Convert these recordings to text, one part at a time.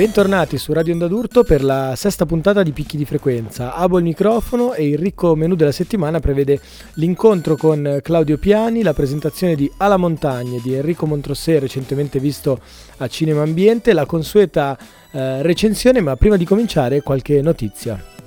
Bentornati su Radio Onda d'Urto per la sesta puntata di Picchi di Frequenza. Abo il microfono e il ricco menù della settimana prevede l'incontro con Claudio Piani, la presentazione di Alla Montagne di Enrico Montrossè, recentemente visto a Cinema Ambiente, la consueta eh, recensione, ma prima di cominciare qualche notizia.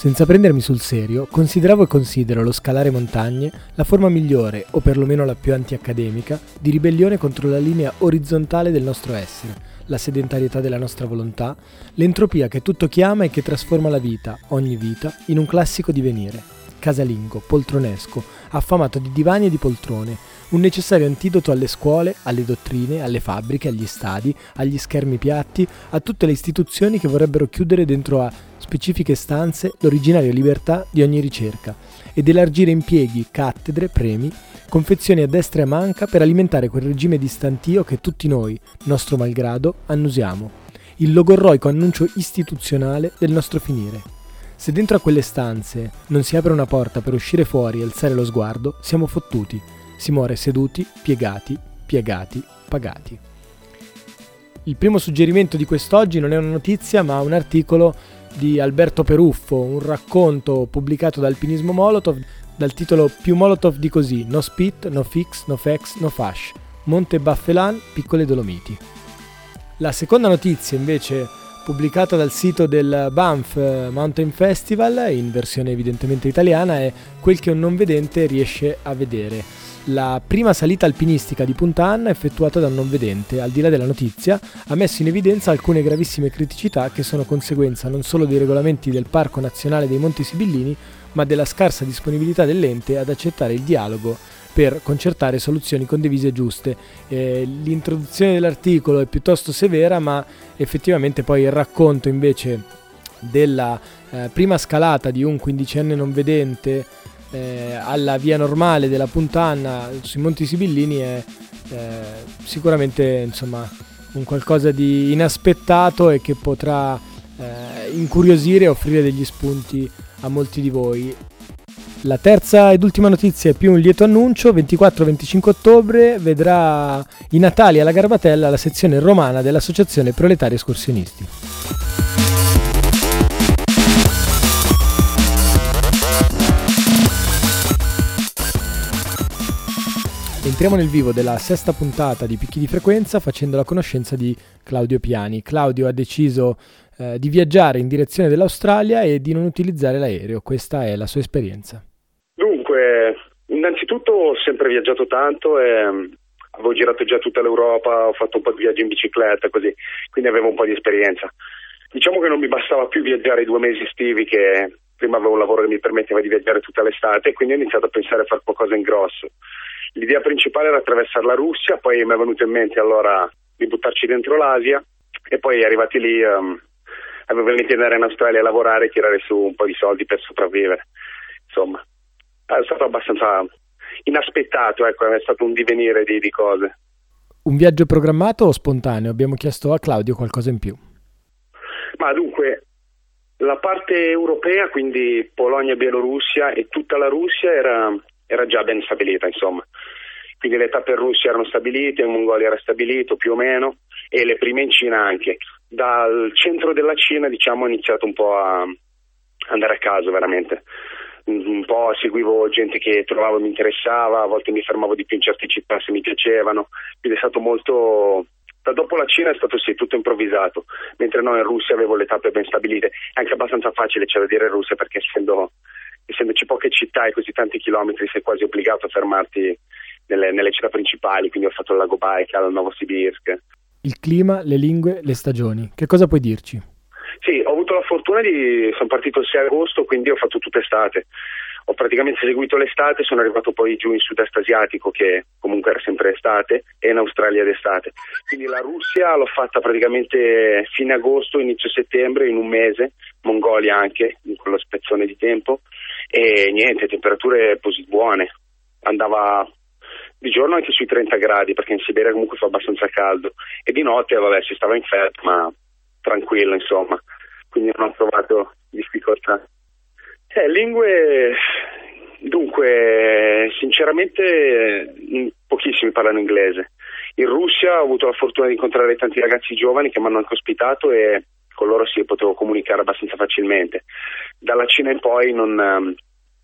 Senza prendermi sul serio, consideravo e considero lo scalare montagne la forma migliore, o perlomeno la più antiaccademica, di ribellione contro la linea orizzontale del nostro essere, la sedentarietà della nostra volontà, l'entropia che tutto chiama e che trasforma la vita, ogni vita, in un classico divenire. Casalingo, poltronesco, affamato di divani e di poltrone, un necessario antidoto alle scuole, alle dottrine, alle fabbriche, agli stadi, agli schermi piatti, a tutte le istituzioni che vorrebbero chiudere dentro a specifiche stanze l'originaria libertà di ogni ricerca ed elargire impieghi, cattedre, premi, confezioni a destra e a manca per alimentare quel regime di stantio che tutti noi, nostro malgrado, annusiamo. Il logorroico annuncio istituzionale del nostro finire. Se dentro a quelle stanze non si apre una porta per uscire fuori e alzare lo sguardo, siamo fottuti. Si muore seduti, piegati, piegati, pagati. Il primo suggerimento di quest'oggi non è una notizia, ma un articolo di Alberto Peruffo, un racconto pubblicato da Alpinismo Molotov dal titolo Più Molotov di così, no spit, no fix, no fax, no fash, Monte Baffelan, piccole Dolomiti. La seconda notizia invece pubblicata dal sito del Banff Mountain Festival, in versione evidentemente italiana, è quel che un non vedente riesce a vedere la prima salita alpinistica di Punta Anna effettuata da un non vedente, al di là della notizia, ha messo in evidenza alcune gravissime criticità che sono conseguenza non solo dei regolamenti del Parco Nazionale dei Monti Sibillini, ma della scarsa disponibilità dell'ente ad accettare il dialogo per concertare soluzioni condivise e giuste. Eh, l'introduzione dell'articolo è piuttosto severa, ma effettivamente poi il racconto invece della eh, prima scalata di un quindicenne non vedente eh, alla via normale della Puntanna sui Monti Sibillini è eh, sicuramente insomma, un qualcosa di inaspettato e che potrà eh, incuriosire e offrire degli spunti a molti di voi. La terza ed ultima notizia è più un lieto annuncio, 24-25 ottobre vedrà i Natali alla Garbatella la sezione romana dell'Associazione Proletari Escursionisti. Entriamo nel vivo della sesta puntata di Picchi di Frequenza facendo la conoscenza di Claudio Piani. Claudio ha deciso eh, di viaggiare in direzione dell'Australia e di non utilizzare l'aereo, questa è la sua esperienza. Dunque, innanzitutto ho sempre viaggiato tanto e mm, avevo girato già tutta l'Europa, ho fatto un po' di viaggi in bicicletta, così, quindi avevo un po' di esperienza. Diciamo che non mi bastava più viaggiare i due mesi estivi che prima avevo un lavoro che mi permetteva di viaggiare tutta l'estate quindi ho iniziato a pensare a fare qualcosa in grosso. L'idea principale era attraversare la Russia, poi mi è venuto in mente allora di buttarci dentro l'Asia e poi arrivati lì um, avevo in mente di andare in Australia a lavorare e tirare su un po' di soldi per sopravvivere. Insomma, è stato abbastanza inaspettato, ecco, è stato un divenire di, di cose. Un viaggio programmato o spontaneo? Abbiamo chiesto a Claudio qualcosa in più. Ma dunque, la parte europea, quindi Polonia, Bielorussia e tutta la Russia era era già ben stabilita, insomma. Quindi le tappe in Russia erano stabilite, in Mongolia era stabilito più o meno e le prime in Cina anche. Dal centro della Cina, diciamo, ho iniziato un po' a andare a caso veramente. Un po' seguivo gente che trovavo e mi interessava, a volte mi fermavo di più in certe città se mi piacevano, quindi è stato molto da dopo la Cina è stato sì, tutto improvvisato, mentre no in Russia avevo le tappe ben stabilite. È anche abbastanza facile, c'è da dire in Russia, perché essendo essendoci poche città e così tanti chilometri sei quasi obbligato a fermarti nelle, nelle città principali, quindi ho fatto il lago Baikal, il Novosibirsk. il clima, le lingue, le stagioni. Che cosa puoi dirci? Sì, ho avuto la fortuna di... sono partito il 6 agosto, quindi ho fatto tutta estate. Ho praticamente seguito l'estate, sono arrivato poi giù in sud-est asiatico, che comunque era sempre estate, e in Australia d'estate. Quindi la Russia l'ho fatta praticamente fine agosto, inizio settembre, in un mese, Mongolia anche, in quello spezzone di tempo, e niente, temperature così buone. Andava di giorno anche sui 30 gradi, perché in Siberia comunque fa abbastanza caldo, e di notte, vabbè, si stava in freddo, ma tranquillo, insomma. Quindi non ho trovato difficoltà. Eh, lingue, dunque, sinceramente pochissimi parlano inglese. In Russia ho avuto la fortuna di incontrare tanti ragazzi giovani che mi hanno anche ospitato e con loro sì potevo comunicare abbastanza facilmente. Dalla Cina in poi non, ehm,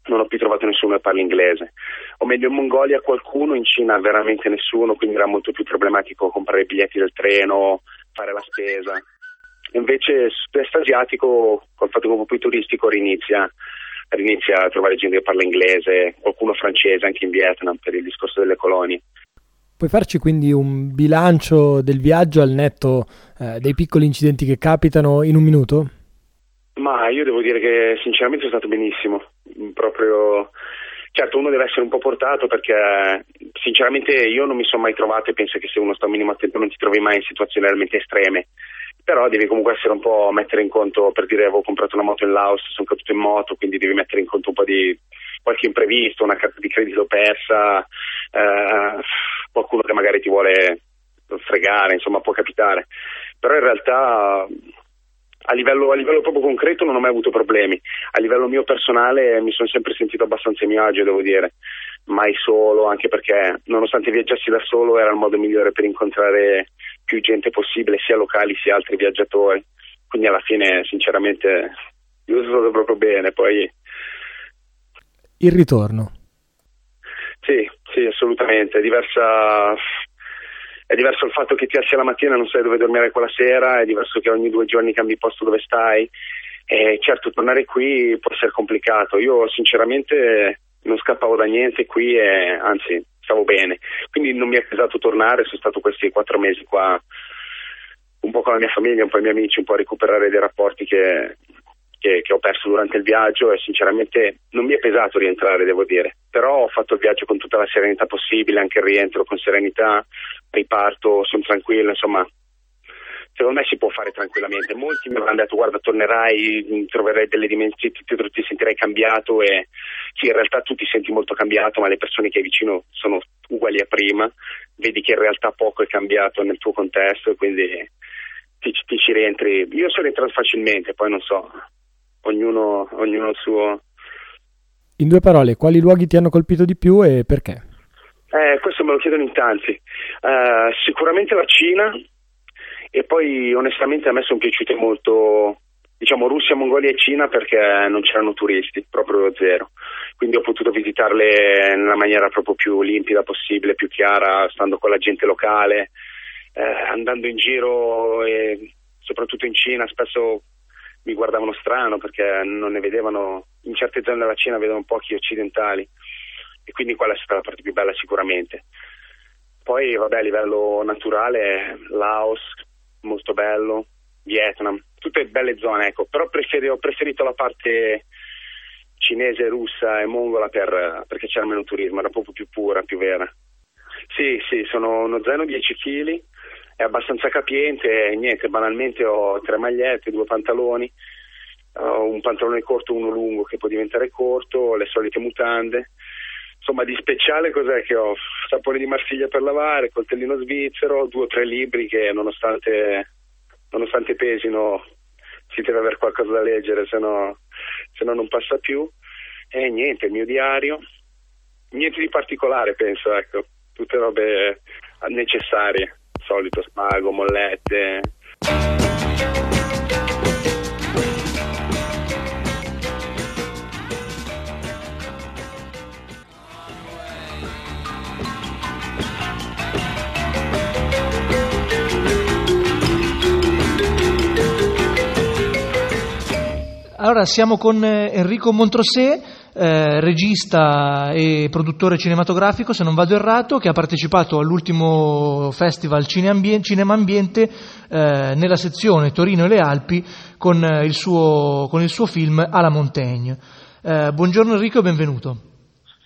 non ho più trovato nessuno che parli inglese. O meglio, in Mongolia qualcuno, in Cina veramente nessuno, quindi era molto più problematico comprare i biglietti del treno, fare la spesa. Invece sud-est asiatico, col fatto che un po' più turistico, rinizia, rinizia a trovare gente che parla inglese, qualcuno francese anche in Vietnam per il discorso delle colonie. Puoi farci quindi un bilancio del viaggio al netto eh, dei piccoli incidenti che capitano in un minuto? Ma io devo dire che sinceramente è stato benissimo, proprio certo uno deve essere un po' portato perché sinceramente io non mi sono mai trovato e penso che se uno sta un minimo attento non ti trovi mai in situazioni realmente estreme però devi comunque essere un po' mettere in conto, per dire avevo comprato una moto in Laos, sono caduto in moto, quindi devi mettere in conto un po' di qualche imprevisto, una carta di credito persa, eh, qualcuno che magari ti vuole fregare, insomma può capitare. Però in realtà a livello, a livello, proprio concreto non ho mai avuto problemi. A livello mio personale mi sono sempre sentito abbastanza a mio agio, devo dire. Mai solo, anche perché nonostante viaggiassi da solo era il modo migliore per incontrare più gente possibile, sia locali sia altri viaggiatori. Quindi alla fine, sinceramente, io sono stato proprio bene. Poi... Il ritorno. Assolutamente. È diversa è diverso il fatto che ti alzi la mattina e non sai dove dormire quella sera, è diverso che ogni due giorni cambi posto dove stai. E certo, tornare qui può essere complicato. Io sinceramente non scappavo da niente qui e anzi stavo bene. Quindi non mi è pesato tornare, sono stato questi quattro mesi qua un po' con la mia famiglia, un po' i miei amici, un po' a recuperare dei rapporti che, che, che, ho perso durante il viaggio e sinceramente non mi è pesato rientrare, devo dire. Però ho fatto il viaggio con tutta la serenità possibile, anche il rientro con serenità, riparto, sono tranquillo, insomma. Secondo me si può fare tranquillamente. Molti mi avranno detto guarda tornerai, troverai delle dimensioni, ti, ti sentirai cambiato e sì, in realtà tu ti senti molto cambiato, ma le persone che hai vicino sono uguali a prima, vedi che in realtà poco è cambiato nel tuo contesto e quindi ti, ti ci rientri. Io sono rientrato facilmente, poi non so, ognuno, ognuno il suo. In due parole, quali luoghi ti hanno colpito di più e perché? Eh, questo me lo chiedono in tanti. Uh, sicuramente la Cina e poi onestamente a me sono piaciute molto, diciamo, Russia, Mongolia e Cina perché non c'erano turisti, proprio zero. Quindi ho potuto visitarle nella maniera proprio più limpida possibile, più chiara, stando con la gente locale, eh, andando in giro e soprattutto in Cina spesso mi guardavano strano perché non ne vedevano, in certe zone della Cina vedono pochi occidentali e quindi quella è stata la parte più bella sicuramente. Poi vabbè a livello naturale Laos, molto bello, Vietnam, tutte belle zone ecco, però preferi, ho preferito la parte cinese, russa e mongola per, perché c'era meno turismo, era proprio più pura, più vera. Sì, sì, sono uno zaino 10 kg è abbastanza capiente niente, banalmente ho tre magliette, due pantaloni, ho un pantalone corto e uno lungo che può diventare corto, le solite mutande. Insomma, di speciale cos'è che ho? Sapone di Marsiglia per lavare, coltellino svizzero, due o tre libri che nonostante, nonostante pesino si deve avere qualcosa da leggere, se no, se no non passa più. E niente, il mio diario, niente di particolare penso, ecco, tutte robe necessarie solito spago, mollette. Allora siamo con eh, Enrico Montrosé, eh, regista e produttore cinematografico, se non vado errato, che ha partecipato all'ultimo festival Cinema Ambiente eh, nella sezione Torino e le Alpi con il suo, con il suo film A la Montaigne. Eh, buongiorno Enrico e benvenuto.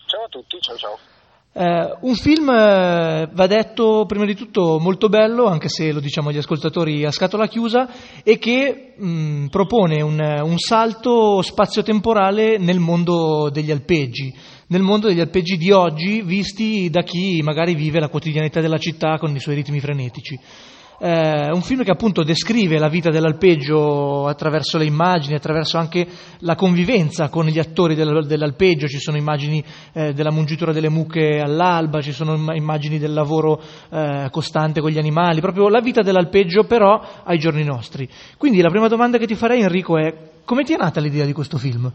Ciao a tutti, ciao ciao. Eh, un film, eh, va detto prima di tutto, molto bello, anche se lo diciamo agli ascoltatori a scatola chiusa, e che mh, mm, propone un, un, salto spazio-temporale nel mondo degli alpeggi, nel mondo degli alpeggi di oggi, visti da chi magari vive la quotidianità della città con i suoi ritmi frenetici. Eh, un film che appunto descrive la vita dell'alpeggio attraverso le immagini, attraverso anche la convivenza con gli attori del, dell'alpeggio, ci sono immagini eh, della mungitura delle mucche all'alba, ci sono immagini del lavoro eh, costante con gli animali, proprio la vita dell'alpeggio però ai giorni nostri. Quindi la prima domanda che ti farei Enrico è come ti è nata l'idea di questo film?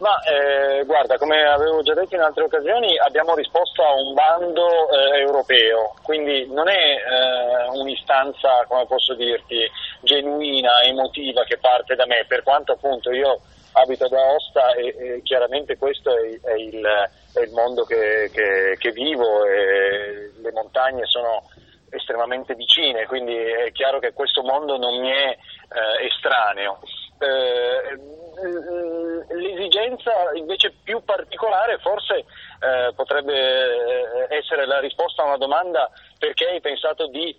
Ma eh, guarda, come avevo già detto in altre occasioni, abbiamo risposto a un bando eh, europeo, quindi non è eh, un'istanza, come posso dirti, genuina, emotiva che parte da me, per quanto appunto io abito da Aosta e, e chiaramente questo è, è, il, è il, mondo che, che, che vivo e le montagne sono estremamente vicine, quindi è chiaro che questo mondo non mi è eh, estraneo. Eh, l'esigenza invece più particolare forse eh, potrebbe eh, essere la risposta a una domanda perché hai pensato di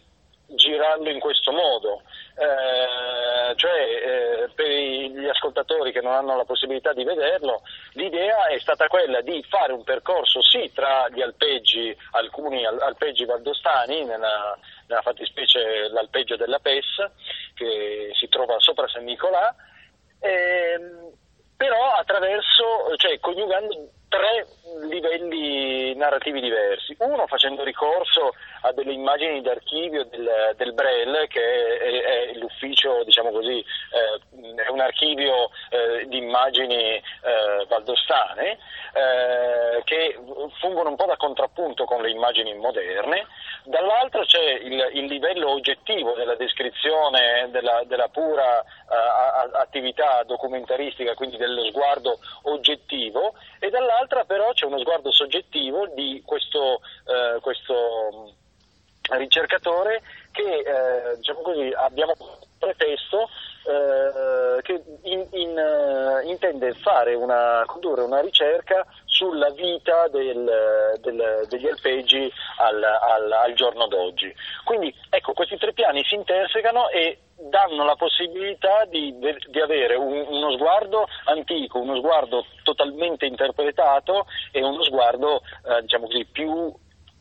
girarlo in questo modo, eh, cioè eh, per gli ascoltatori che non hanno la possibilità di vederlo, l'idea è stata quella di fare un percorso sì tra gli alpeggi, alcuni alpeggi valdostani, nella, nella fattispecie l'alpeggio della PES che si trova sopra San Nicolà, ehm, però attraverso, cioè coniugando tre livelli narrativi diversi. Uno facendo ricorso a delle immagini d'archivio del, del BREL, che è, è l'ufficio, diciamo così, eh, è un archivio eh, di immagini eh, valdostane, eh, che fungono un po' da contrappunto con le immagini moderne. Dall'altro c'è il, il livello oggettivo della descrizione della, della pura uh, attività documentaristica, quindi dello sguardo oggettivo, e dall'altra però c'è uno sguardo soggettivo di questo, uh, questo ricercatore che eh, diciamo così, abbiamo pretesto eh, che in, in, uh, intende una, condurre una ricerca sulla vita del, del, degli alpeggi al, al, al, giorno d'oggi. Quindi ecco, questi tre piani si intersecano e danno la possibilità di, di avere un, uno sguardo antico, uno sguardo totalmente interpretato e uno sguardo eh, diciamo così, più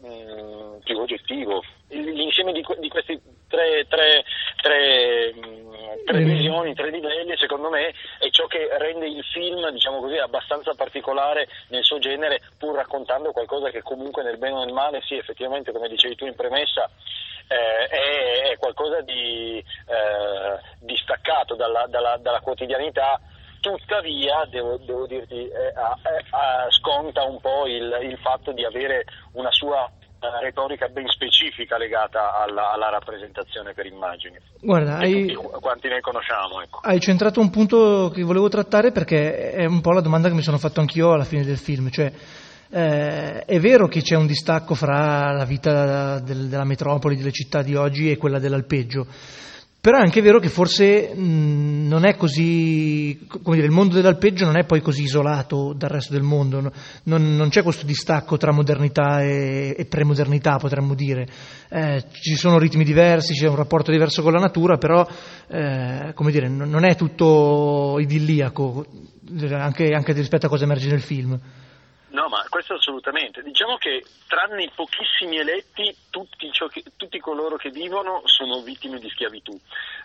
Mm, più oggettivo. L'insieme di, di questi tre, tre, tre, mm, tre visioni, tre livelli, secondo me, è ciò che rende il film, diciamo così, abbastanza particolare nel suo genere, pur raccontando qualcosa che comunque nel bene o nel male, sì, effettivamente, come dicevi tu in premessa, eh, è, è, qualcosa di eh, distaccato dalla, dalla, dalla quotidianità. Tuttavia devo, devo dirti eh, eh, sconta un po' il, il, fatto di avere una sua eh, retorica ben specifica legata alla, alla rappresentazione per immagini. Guarda, hai, quanti ne conosciamo? Ecco. Hai centrato un punto che volevo trattare perché è un po' la domanda che mi sono fatto anch'io alla fine del film, cioè eh, è vero che c'è un distacco fra la vita del, della metropoli, delle città di oggi e quella dell'alpeggio però è anche vero che forse mh, non è così, come dire, il mondo dell'alpeggio non è poi così isolato dal resto del mondo, no? non, non, c'è questo distacco tra modernità e, e premodernità, potremmo dire. Eh, ci sono ritmi diversi, c'è un rapporto diverso con la natura, però eh, come dire, non, non, è tutto idilliaco, anche, anche rispetto a cosa emerge nel film. No, ma questo assolutamente. Diciamo che tranne i pochissimi eletti, tutti, che, tutti coloro che vivono sono vittime di schiavitù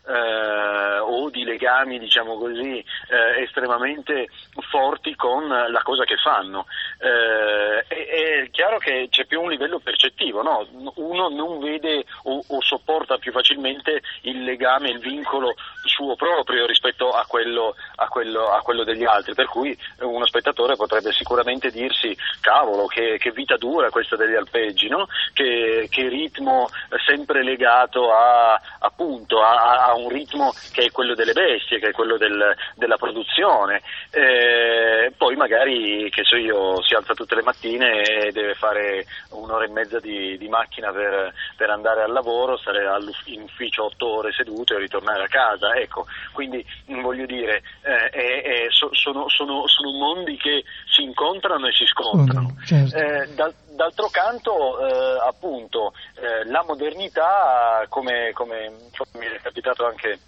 eh, o di legami, diciamo così, eh, estremamente forti con la cosa che fanno. Eh, e, è chiaro che c'è più un livello percettivo, no? uno non vede o, o, sopporta più facilmente il legame, il vincolo suo proprio rispetto a quello, a, quello, a quello, degli altri, per cui uno spettatore potrebbe sicuramente dirsi cavolo che, che vita dura questa degli alpeggi, no? che, che, ritmo sempre legato a, appunto, a, a, un ritmo che è quello delle bestie, che è quello del, della produzione, eh, poi magari che so io si alza tutte le mattine e deve fare un'ora e mezza di, di macchina per, per, andare al lavoro, stare in ufficio otto ore seduto e ritornare a casa, ecco, quindi voglio dire, eh, eh, so, sono, sono, sono, mondi che si incontrano e si scontrano. Certo. Eh, dal, d'altro canto, eh, appunto, eh, la modernità, come, come mi è capitato anche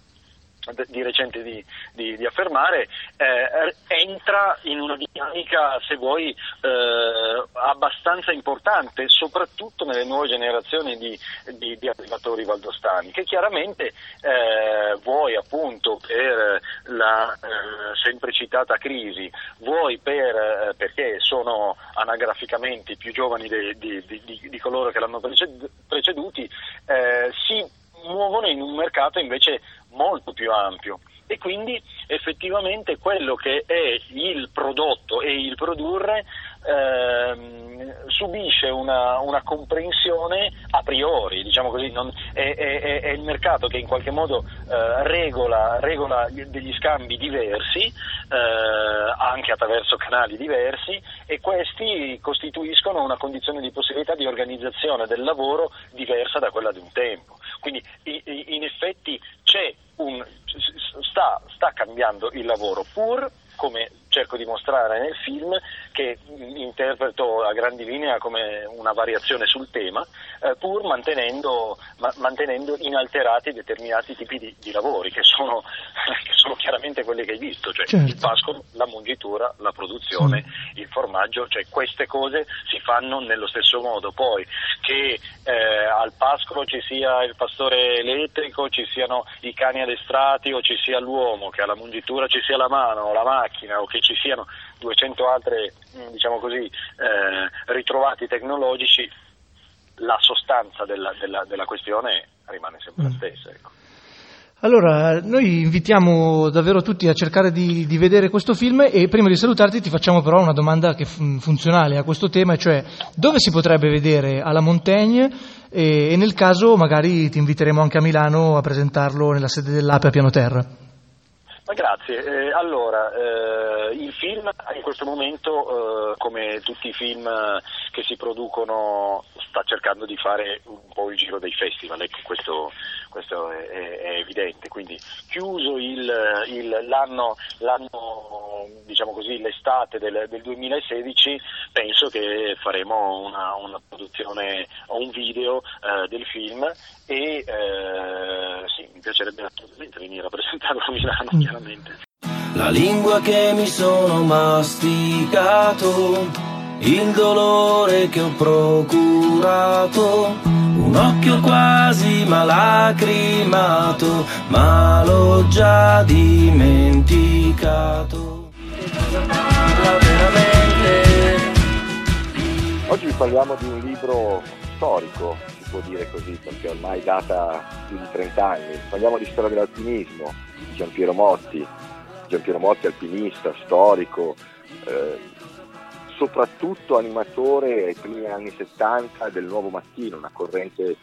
di recente di, di, di affermare, eh, entra in una dinamica, se vuoi, eh, abbastanza importante, soprattutto nelle nuove generazioni di, di arrivatori valdostani, che chiaramente eh, vuoi appunto per la eh, sempre citata crisi, vuoi per, eh, perché sono anagraficamente più giovani di, coloro che l'hanno preceduti, eh, si muovono in un mercato invece molto più ampio e quindi effettivamente quello che è il prodotto e il produrre ehm, subisce una, una, comprensione a priori, diciamo così, non, è, è, è, il mercato che in qualche modo eh, regola, regola, degli scambi diversi, eh, anche attraverso canali diversi, e questi costituiscono una condizione di possibilità di organizzazione del lavoro diversa da quella di un tempo. Quindi in effetti un, sta, sta cambiando il lavoro, pur come cerco di mostrare nel film, che interpreto a grandi linee come una variazione sul tema, eh, pur mantenendo, ma, mantenendo, inalterati determinati tipi di, di lavori, che sono, che sono, chiaramente quelli che hai visto, cioè certo. il pascolo, la mungitura, la produzione, sì. il formaggio, cioè queste cose si fanno nello stesso modo. Poi che eh, al pascolo ci sia il pastore elettrico, ci siano i cani addestrati o ci sia l'uomo, che alla mungitura ci sia la mano o la macchina o che ci siano 200 altri mm, diciamo così, eh, ritrovati tecnologici, la sostanza della, della, della questione rimane sempre mm. la stessa. Ecco. Allora, noi invitiamo davvero tutti a cercare di, di, vedere questo film e prima di salutarti ti facciamo però una domanda che f- funzionale a questo tema, cioè dove si potrebbe vedere alla Montaigne e, e nel caso magari ti inviteremo anche a Milano a presentarlo nella sede dell'APE a piano terra. Grazie. Eh, allora, eh, il film in questo momento, eh, come tutti i film che si producono, sta cercando di fare un po' il giro dei festival, ecco, questo, questo è, è, evidente. Quindi chiuso il, il, l'anno, l'anno, diciamo così, l'estate del, del, 2016, penso che faremo una, una produzione o un video eh, del film e eh, sì, mi piacerebbe assolutamente venire a presentarlo a Milano, mm. chiaramente. La lingua che mi sono masticato, il dolore che ho procurato, occhio quasi malacrimato, ma l'ho già dimenticato. Oggi parliamo di un libro storico, si può dire così, perché ormai data più di 30 anni. Parliamo di storia dell'alpinismo, di Giampiero Motti, Giampiero Motti alpinista, storico, eh, soprattutto animatore ai primi anni 70 del Nuovo Mattino, una corrente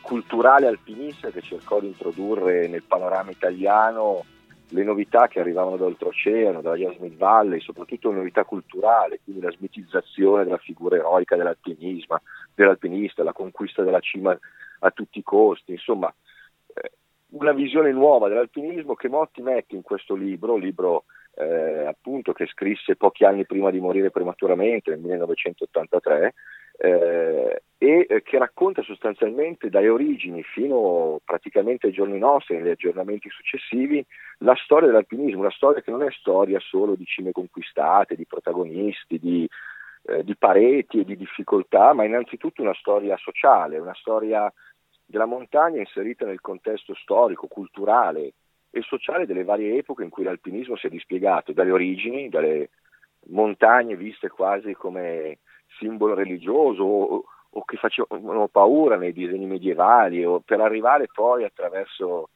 culturale alpinista che cercò di introdurre nel panorama italiano le novità che arrivavano da oltreoceano, dalla Yosemite Valley, soprattutto le novità culturali, quindi la smitizzazione della figura eroica dell'alpinista, la conquista della cima a tutti i costi, insomma eh, una visione nuova dell'alpinismo che Motti mette in questo libro, libro eh, appunto che scrisse pochi anni prima di morire prematuramente, nel 1983, eh, e eh, che racconta sostanzialmente dalle origini fino praticamente ai giorni nostri, negli aggiornamenti successivi, la storia dell'alpinismo, una storia che non è storia solo di cime conquistate, di protagonisti, di, eh, di pareti e di difficoltà, ma innanzitutto una storia sociale, una storia della montagna inserita nel contesto storico, culturale e sociale delle varie epoche in cui l'alpinismo si è dispiegato, dalle origini, dalle montagne viste quasi come simbolo religioso o, o che facevano paura nei disegni medievali, per arrivare poi attraverso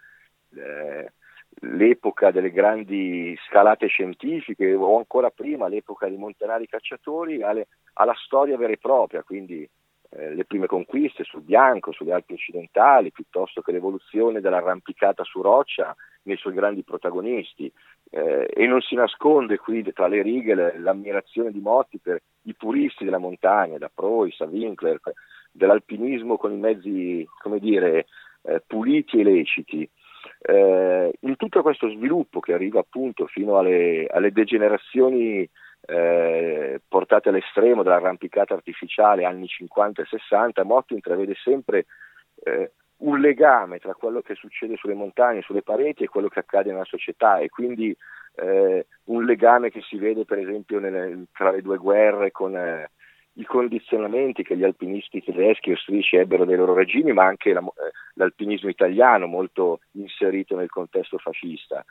eh, l'epoca delle grandi scalate scientifiche o ancora prima l'epoca dei montanari cacciatori alle, alla storia vera e propria, quindi le prime conquiste sul bianco, sulle Alpi occidentali, piuttosto che l'evoluzione dell'arrampicata su roccia nei suoi grandi protagonisti. Eh, e non si nasconde qui tra le righe l'ammirazione di Motti per i puristi della montagna, da Preuss a Winkler, dell'alpinismo con i mezzi, come dire, eh, puliti e leciti. Eh, in tutto questo sviluppo che arriva appunto fino alle, alle degenerazioni eh, portate all'estremo dell'arrampicata artificiale anni 50 e 60, Motti intravede sempre eh, un legame tra quello che succede sulle montagne, sulle pareti e quello che accade nella società e quindi eh, un legame che si vede per esempio nelle, tra le due guerre con eh, i condizionamenti che gli alpinisti tedeschi e austriaci ebbero dai loro regimi, ma anche la, eh, l'alpinismo italiano molto inserito nel contesto fascista.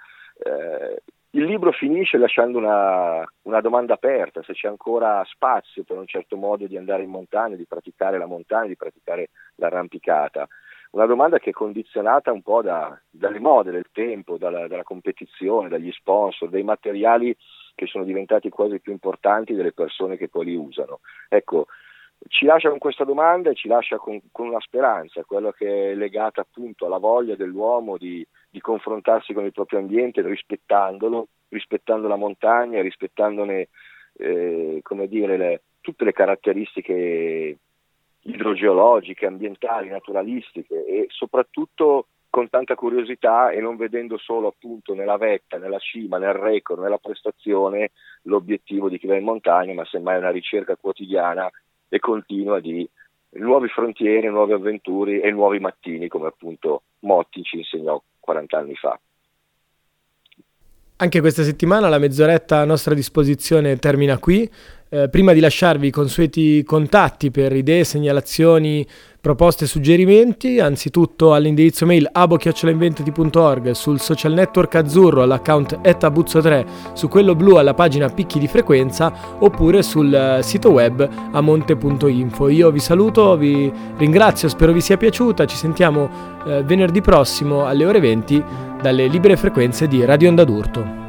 Il libro finisce lasciando una, una, domanda aperta, se c'è ancora spazio per un certo modo di andare in montagna, di praticare la montagna, di praticare l'arrampicata una domanda che è condizionata un po' da, dalle mode del tempo, dalla, dalla, competizione, dagli sponsor, dai materiali che sono diventati quasi più importanti delle persone che poi li usano. Ecco, ci lascia con questa domanda e ci lascia con, con una speranza, quella che è legata appunto alla voglia dell'uomo di, di confrontarsi con il proprio ambiente rispettandolo, rispettando la montagna, rispettandone eh, come dire, le, tutte le caratteristiche idrogeologiche, ambientali, naturalistiche e soprattutto con tanta curiosità e non vedendo solo appunto nella vetta, nella cima, nel record, nella prestazione l'obiettivo di chi va in montagna, ma semmai una ricerca quotidiana e continua di nuove frontiere, nuove avventure e nuovi mattini, come appunto Motti ci insegnò 40 anni fa. Anche questa settimana la mezz'oretta a nostra disposizione termina qui. Eh, prima di lasciarvi i consueti contatti per idee, segnalazioni, proposte e suggerimenti, anzitutto all'indirizzo mail abo.inventati.org, sul social network azzurro all'account etabuzzo3, su quello blu alla pagina picchi di frequenza oppure sul eh, sito web amonte.info. Io vi saluto, vi ringrazio, spero vi sia piaciuta, ci sentiamo eh, venerdì prossimo alle ore 20 dalle libere frequenze di Radio Onda d'Urto.